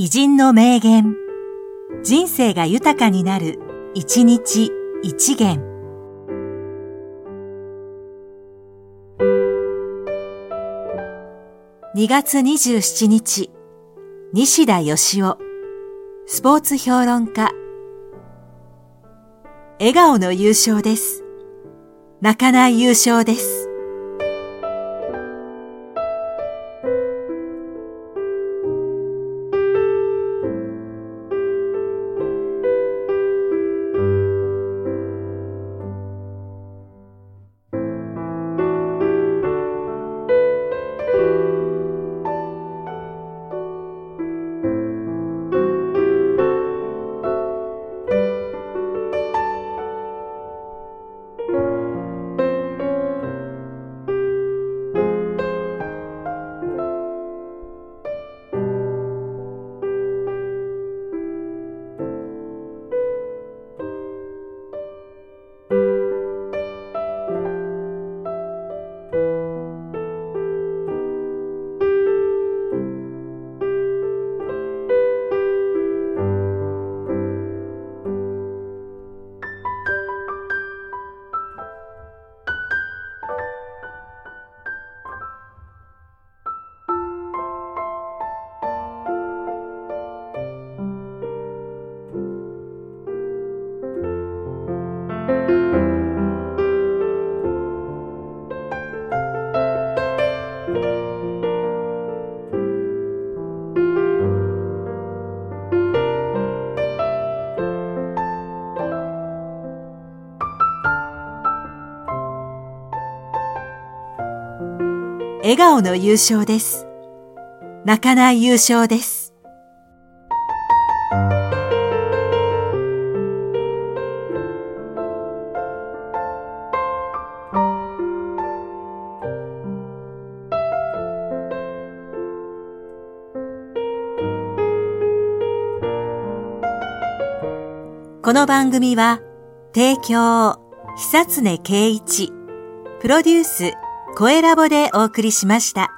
偉人の名言。人生が豊かになる、一日一元。2月27日、西田義雄、スポーツ評論家。笑顔の優勝です。泣かない優勝です。笑顔の優勝です。泣かない優勝です。この番組は、提供、久常圭一、プロデュース、声ラボでお送りしました。